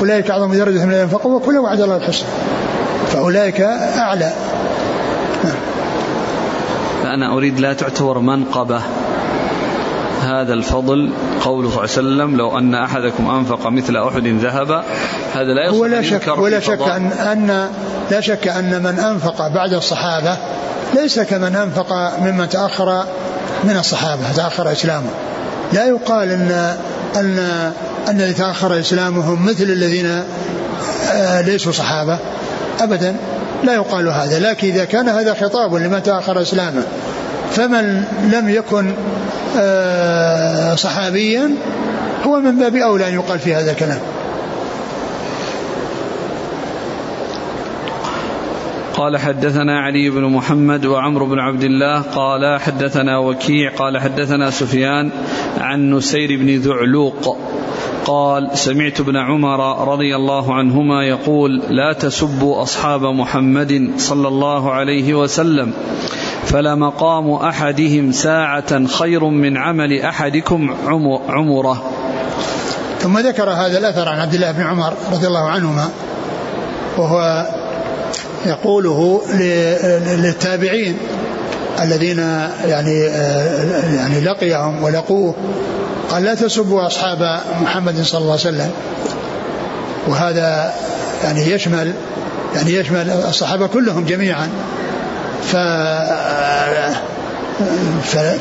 أولئك أعظم درجة من الذين أنفقوا وكل وعد الله الحسنى. فأولئك أعلى. فأنا أريد لا تعتبر منقبة. هذا الفضل قوله صلى الله عليه وسلم لو أن أحدكم أنفق مثل أحد ذهبا هذا لا يصح ولا شك ولا شك أن, أن لا شك أن من أنفق بعد الصحابة ليس كمن أنفق ممن تأخر من الصحابة تأخر إسلامه. لا يقال أن أن أن الذي تأخر إسلامهم مثل الذين آه، ليسوا صحابة. أبدا. لا يقال هذا لكن إذا كان هذا خطاب لمن تأخر إسلامه فمن لم يكن آه، صحابيا هو من باب أولى أن يقال في هذا الكلام. قال حدثنا علي بن محمد وعمر بن عبد الله قال حدثنا وكيع قال حدثنا سفيان عن نسير بن ذعلوق قال سمعت ابن عمر رضي الله عنهما يقول لا تسبوا أصحاب محمد صلى الله عليه وسلم فلمقام أحدهم ساعة خير من عمل أحدكم عمرة. ثم ذكر هذا الأثر عن عبد الله بن عمر رضي الله عنهما وهو يقوله للتابعين الذين يعني يعني لقيهم ولقوه. قال لا تسبوا أصحاب محمد صلى الله عليه وسلم. وهذا يعني يشمل يعني يشمل الصحابة كلهم جميعا. ف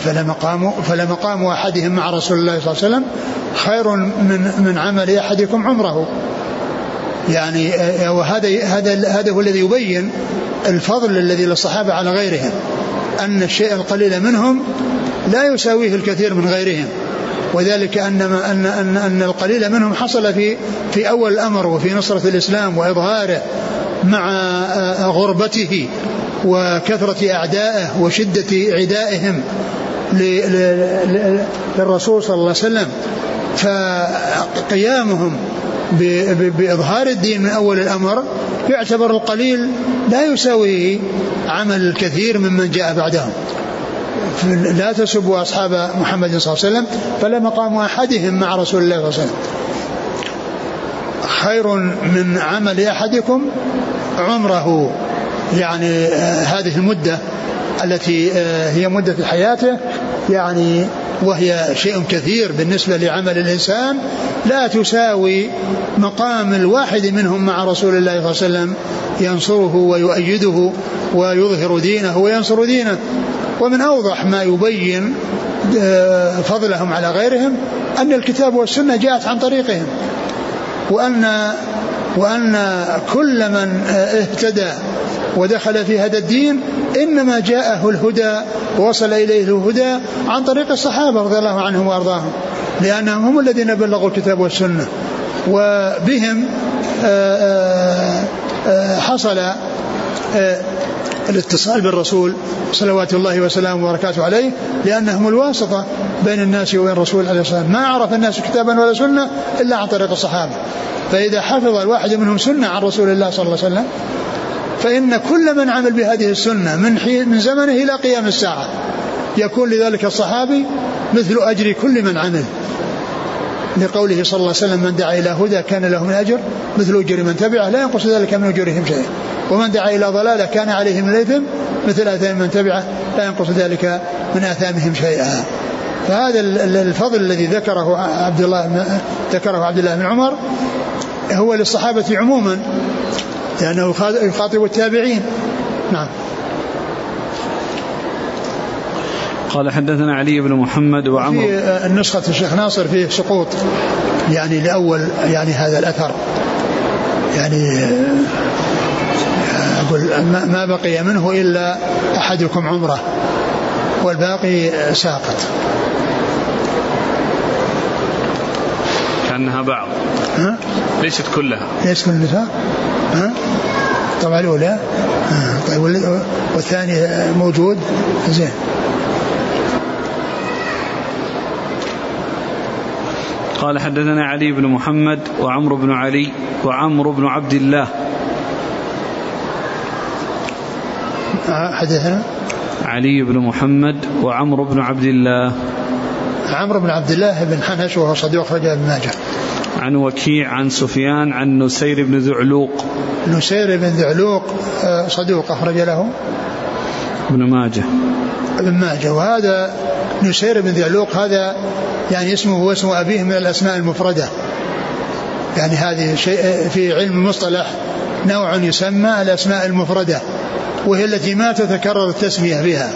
فلمقام فلمقام أحدهم مع رسول الله صلى الله عليه وسلم خير من من عمل أحدكم عمره. يعني وهذا هذا هذا هو الذي يبين الفضل الذي للصحابة على غيرهم أن الشيء القليل منهم لا يساويه الكثير من غيرهم. وذلك أن ان ان أن القليل منهم حصل في في أول الأمر وفي نصرة الإسلام وإظهاره مع غربته وكثرة أعدائه وشدة عدائهم للرسول صلى الله عليه وسلم. فقيامهم بإظهار الدين من أول الأمر يعتبر القليل لا يساوي عمل الكثير ممن جاء بعدهم. لا تسبوا أصحاب محمد صلى الله عليه وسلم فلا مقام أحدهم مع رسول الله صلى الله عليه وسلم. خير من عمل أحدكم عمره يعني آه، هذه المدة التي آه، هي مدة حياته يعني وهي شيء كثير بالنسبة لعمل الإنسان. لا تساوي مقام الواحد منهم مع رسول الله صلى الله عليه وسلم ينصره ويؤيده ويظهر دينه وينصر دينه. ومن أوضح ما يبين آه، فضلهم على غيرهم أن الكتاب والسنة جاءت عن طريقهم وأن وأن كل من آه، اهتدى ودخل في هذا الدين إنما جاءه الهدى ووصل إليه الهدى عن طريق الصحابة رضي الله عنهم وأرضاهم لأنهم هم الذين بلغوا الكتاب والسنة وبهم آه، حصل الاتصال بالرسول صلوات الله وسلامه وبركاته عليه لأنهم الواسطة بين الناس وبين الرسول عليه الصلاة والسلام. ما عرف الناس كتابا ولا سنة إلا عن طريق الصحابة. فإذا حفظ الواحد منهم سنة عن رسول الله صلى الله عليه وسلم فإن كل من عمل بهذه السنة من حين من زمنه إلى قيام الساعة يكون لذلك الصحابي مثل أجر كل من عمل. لقوله صلى الله عليه وسلم من دعا إلى هدى كان له من أجر مثل أجر من تبعه لا ينقص ذلك من أجورهم شيئا. ومن دعا إلى ضلالة كان عليه من الإثم مثل آثام من تبعه لا ينقص ذلك من آثامهم شيئا. فهذا الفضل الذي ذكره عبد الله ذكره عبد الله بن عمر هو للصحابة عموما لأنه يخاطب التابعين. نعم. قال حدثنا علي بن محمد وعمر. في النسخة الشيخ ناصر فيه سقوط يعني لأول يعني هذا الأثر. يعني أقول ما بقي منه إلا أحدكم عمرة والباقي ساقط. كأنها بعض. ها؟ ليست كلها. ليست كلها؟ ها؟ طبعا الأولى. طيب والثاني موجود؟ زين. قال حدثنا علي بن محمد وعمرو بن علي وعمرو بن عبد الله حدثنا علي بن محمد وعمرو بن عبد الله. عمرو بن عبد الله بن حنش وهو صديق رجل ابن ماجه. عن وكيع عن سفيان عن نسير بن ذعلوق. نسير بن ذعلوق آه، صدوق أخرج له؟ ابن ماجه. ابن ماجه. وهذا نسير بن ذعلوق هذا يعني اسمه واسم أبيه من الأسماء المفردة. يعني هذه شيء في علم المصطلح نوع يسمى الأسماء المفردة. وهي التي ما تتكرر التسمية بها.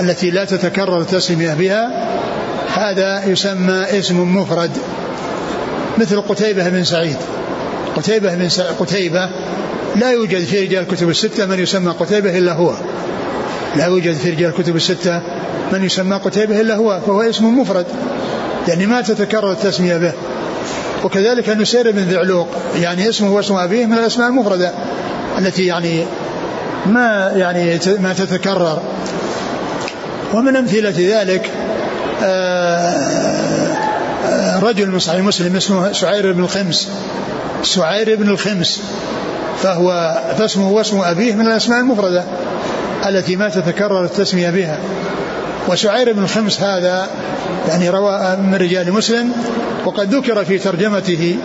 التي لا تتكرر التسمية بها هذا يسمى اسم مفرد. مثل قتيبة بن سعيد. قتيبة بن قتيبة لا يوجد في رجال الكتب الستة من يسمى قتيبة إلا هو. لا يوجد في رجال الكتب الستة من يسمى قتيبة إلا هو فهو اسم مفرد. يعني ما تتكرر التسمية به. وكذلك نسير بن ذعلوق. يعني اسمه واسم أبيه من الأسماء المفردة. التي يعني ما يعني ما تتكرر. ومن أمثلة ذلك آه، رجل من صحيح مسلم اسمه سعير بن الخمس. سعير بن الخمس. فهو فاسمه واسم أبيه من الأسماء المفردة التي ما تتكرر التسمية بها. وسعير بن الخمس هذا يعني روى من رجال مسلم وقد ذكر في ترجمته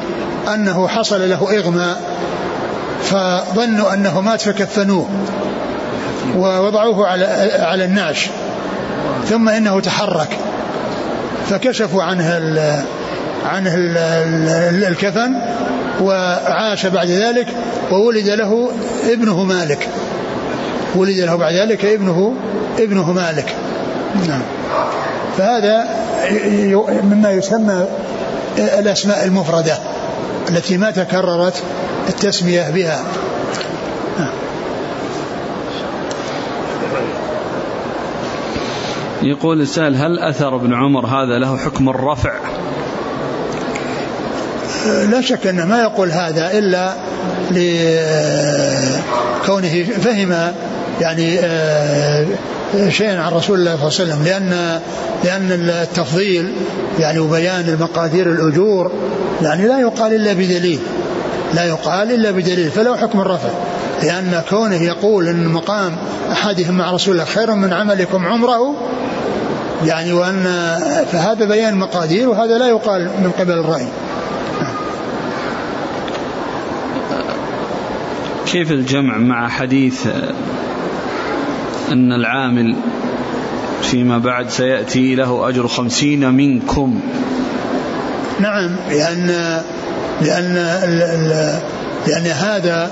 أنه حصل له إغماء فظنوا أنه مات فكفنوه ووضعوه على على النعش. ثم إنه تحرك. فكشفوا عنه ال عنه ال الكفن وعاش بعد ذلك وولد له ابنه مالك. ولد له بعد ذلك ابنه ابنه مالك. نعم. فهذا مما يسمى الأسماء المفردة التي ما تكررت التسمية بها. يقول السائل هل أثر ابن عمر هذا له حكم الرفع؟ لا شك أنه ما يقول هذا إلا لكونه فهم يعني آه، شيئا عن رسول الله صلى الله عليه وسلم لأن لأن التفضيل يعني وبيان المقادير الأجور يعني لا يقال إلا بدليل. لا يقال إلا بدليل فله حكم الرفع. لأن كونه يقول أن مقام أحدهم مع رسول الله خير من عملكم عمره يعني وأن فهذا بيان مقادير وهذا لا يقال من قبل الرأي. كيف الجمع مع حديث أن العامل فيما بعد سيأتي له أجر خمسين منكم؟ نعم لأن لأن لأن هذا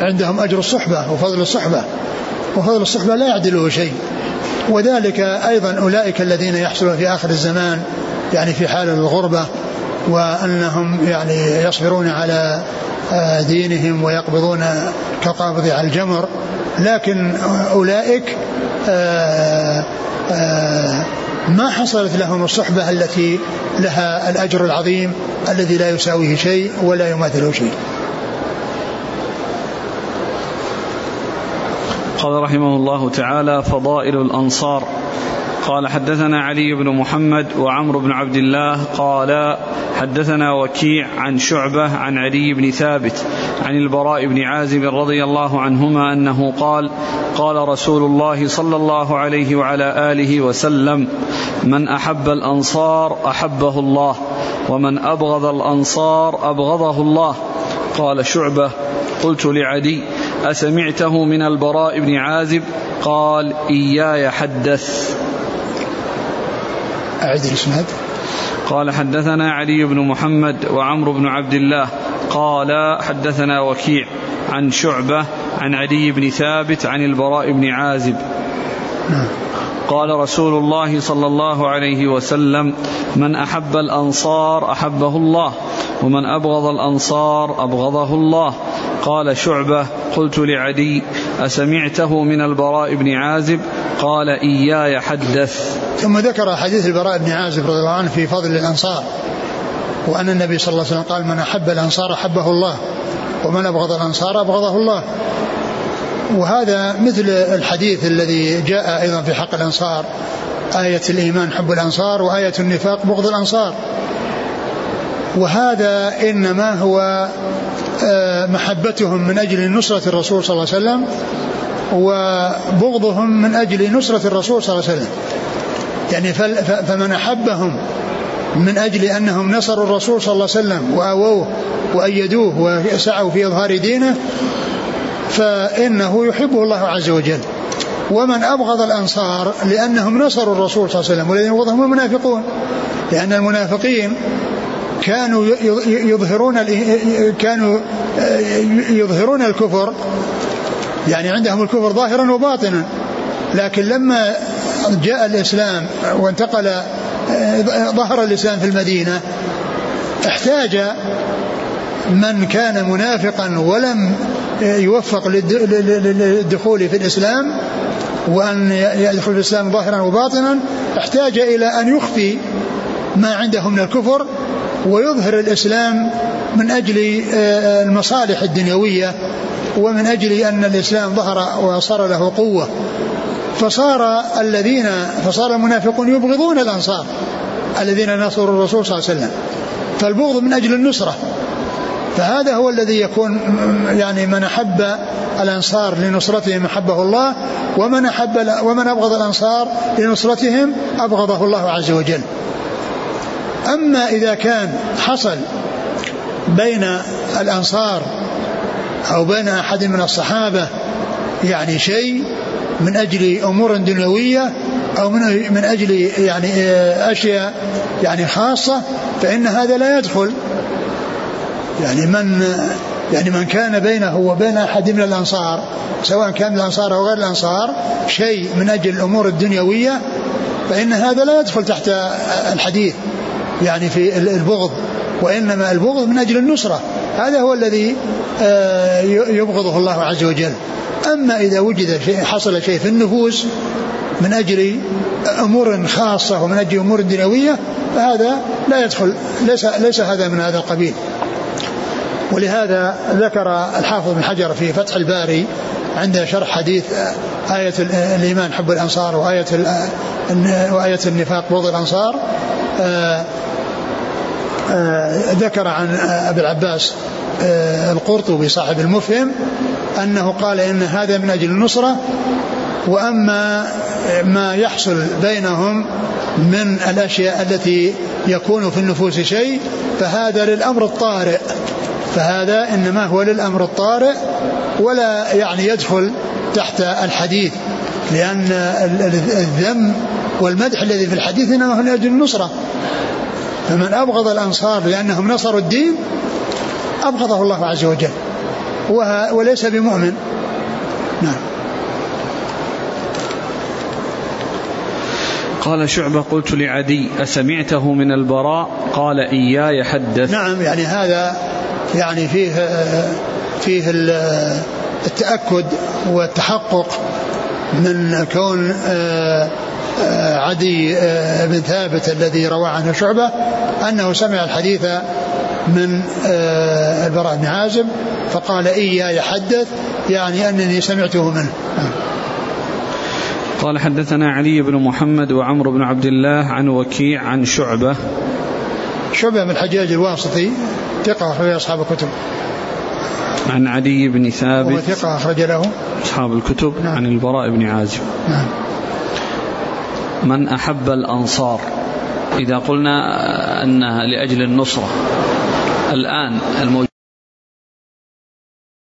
عندهم أجر الصحبة وفضل الصحبة وفضل الصحبة لا يعدله شيء. وذلك أيضا أولئك الذين يحصلون في آخر الزمان يعني في حال الغربة وأنهم يعني يصبرون على آه، دينهم ويقبضون كقابض على الجمر. لكن أولئك آه، آه، ما حصلت لهم الصحبة التي لها الأجر العظيم الذي لا يساويه شيء ولا يماثله شيء. قال رحمه الله تعالى فضائل الأنصار. قال حدثنا علي بن محمد وعمر بن عبد الله قال حدثنا وكيع عن شعبة عن علي بن ثابت عن البراء بن عازب رضي الله عنهما أنه قال قال رسول الله صلى الله عليه وعلى آله وسلم من أحب الأنصار أحبه الله ومن أبغض الأنصار أبغضه الله. قال شعبة قلت لعدي أسمعته من البراء بن عازب؟ قال إياي حدث. أعد الإسناد. قال حدثنا علي بن محمد وعمرو بن عبد الله قال حدثنا وكيع عن شعبة عن علي بن ثابت عن البراء بن عازب. قال رسول الله صلى الله عليه وسلم من أحب الأنصار أحبه الله ومن أبغض الأنصار أبغضه الله. قال شعبة قلت لعدي أسمعته من البراء بن عازب قال إياي حدث. ثم ذكر حديث البراء بن عازب رضي الله عنه في فضل الأنصار وأن النبي صلى الله عليه وسلم قال من أحب الأنصار أحبه الله ومن أبغض الأنصار أبغضه الله. وهذا مثل الحديث الذي جاء أيضا في حق الأنصار آية الإيمان حب الأنصار وآية النفاق بغض الأنصار. وهذا إنما هو آه، محبتهم من أجل نصرة الرسول صلى الله عليه وسلم وبغضهم من أجل نصرة الرسول صلى الله عليه وسلم. يعني فمن أحبهم من أجل أنهم نصروا الرسول صلى الله عليه وسلم وآووه وأيدوه وسعوا في إظهار دينه فإنه يحبه الله عز وجل. ومن أبغض الأنصار لأنهم نصروا الرسول صلى الله عليه وسلم والذين يبغضهم المنافقون. لأن المنافقين كانوا يظهرون كانوا يظهرون الكفر يعني عندهم الكفر ظاهرا وباطنا. لكن لما جاء الإسلام وانتقل ظهر الإسلام في المدينة احتاج من كان منافقا ولم يوفق للدخول في الإسلام وأن يدخل في الإسلام ظاهرا وباطنا احتاج إلى أن يخفي ما عنده من الكفر ويظهر الإسلام من أجل آه، المصالح الدنيوية ومن أجل أن الإسلام ظهر وصار له قوة. فصار الذين فصار المنافقون يبغضون الأنصار الذين نصروا الرسول صلى الله عليه وسلم. فالبغض من أجل النصرة. فهذا هو الذي يكون يعني من أحب الأنصار لنصرتهم أحبه الله ومن أحب ومن أبغض الأنصار لنصرتهم أبغضه الله عز وجل. أما إذا كان حصل بين الأنصار أو بين أحد من الصحابة يعني شيء من أجل أمور دنيوية أو من من أجل يعني أشياء يعني خاصة فإن هذا لا يدخل. يعني من يعني من كان بينه وبين أحد من الأنصار سواء كان الأنصار أو غير الأنصار شيء من أجل الأمور الدنيوية فإن هذا لا يدخل تحت الحديث. يعني في البغض وإنما البغض من أجل النصرة. هذا هو الذي آه، يبغضه الله عز وجل. أما إذا وجد شيء حصل شيء في النفوس من أجل أمور خاصة ومن أجل أمور دنيوية فهذا لا يدخل ليس, ليس هذا من هذا القبيل. ولهذا ذكر الحافظ بن حجر في فتح الباري عند شرح حديث آية الإيمان حب الأنصار وآية وآية النفاق بغض الأنصار آه، آه، ذكر عن أبي العباس آه، القرطبي صاحب المفهم أنه قال إن هذا من أجل النصرة وأما ما يحصل بينهم من الأشياء التي يكون في النفوس شيء فهذا للأمر الطارئ. فهذا إنما هو للأمر الطارئ ولا يعني يدخل تحت الحديث لأن الذم والمدح الذي في الحديث إنما هو لأجل النصرة. فمن أبغض الأنصار لأنهم نصروا الدين أبغضه الله عز وجل. وليس بمؤمن. نعم. قال شعبة قلت لعدي أسمعته من البراء؟ قال إياي حدث. نعم يعني هذا يعني فيه فيه التأكد والتحقق من كون آه، عدي آه، بن ثابت الذي روى عنه شعبة أنه سمع الحديث من البراء بن عازب فقال إياي يحدث يعني أنني سمعته منه. قال حدثنا علي بن محمد وعمر بن عبد الله عن وكيع عن شعبة. شعبة بن الحجاج الواسطي ثقة أخرج أصحاب الكتب. عن علي بن ثابت. وهو ثقة أخرج له. أصحاب الكتب. نعم. عن البراء بن عازب. نعم. من أحب الأنصار. إذا قلنا أنها لأجل النصرة. الآن الموجود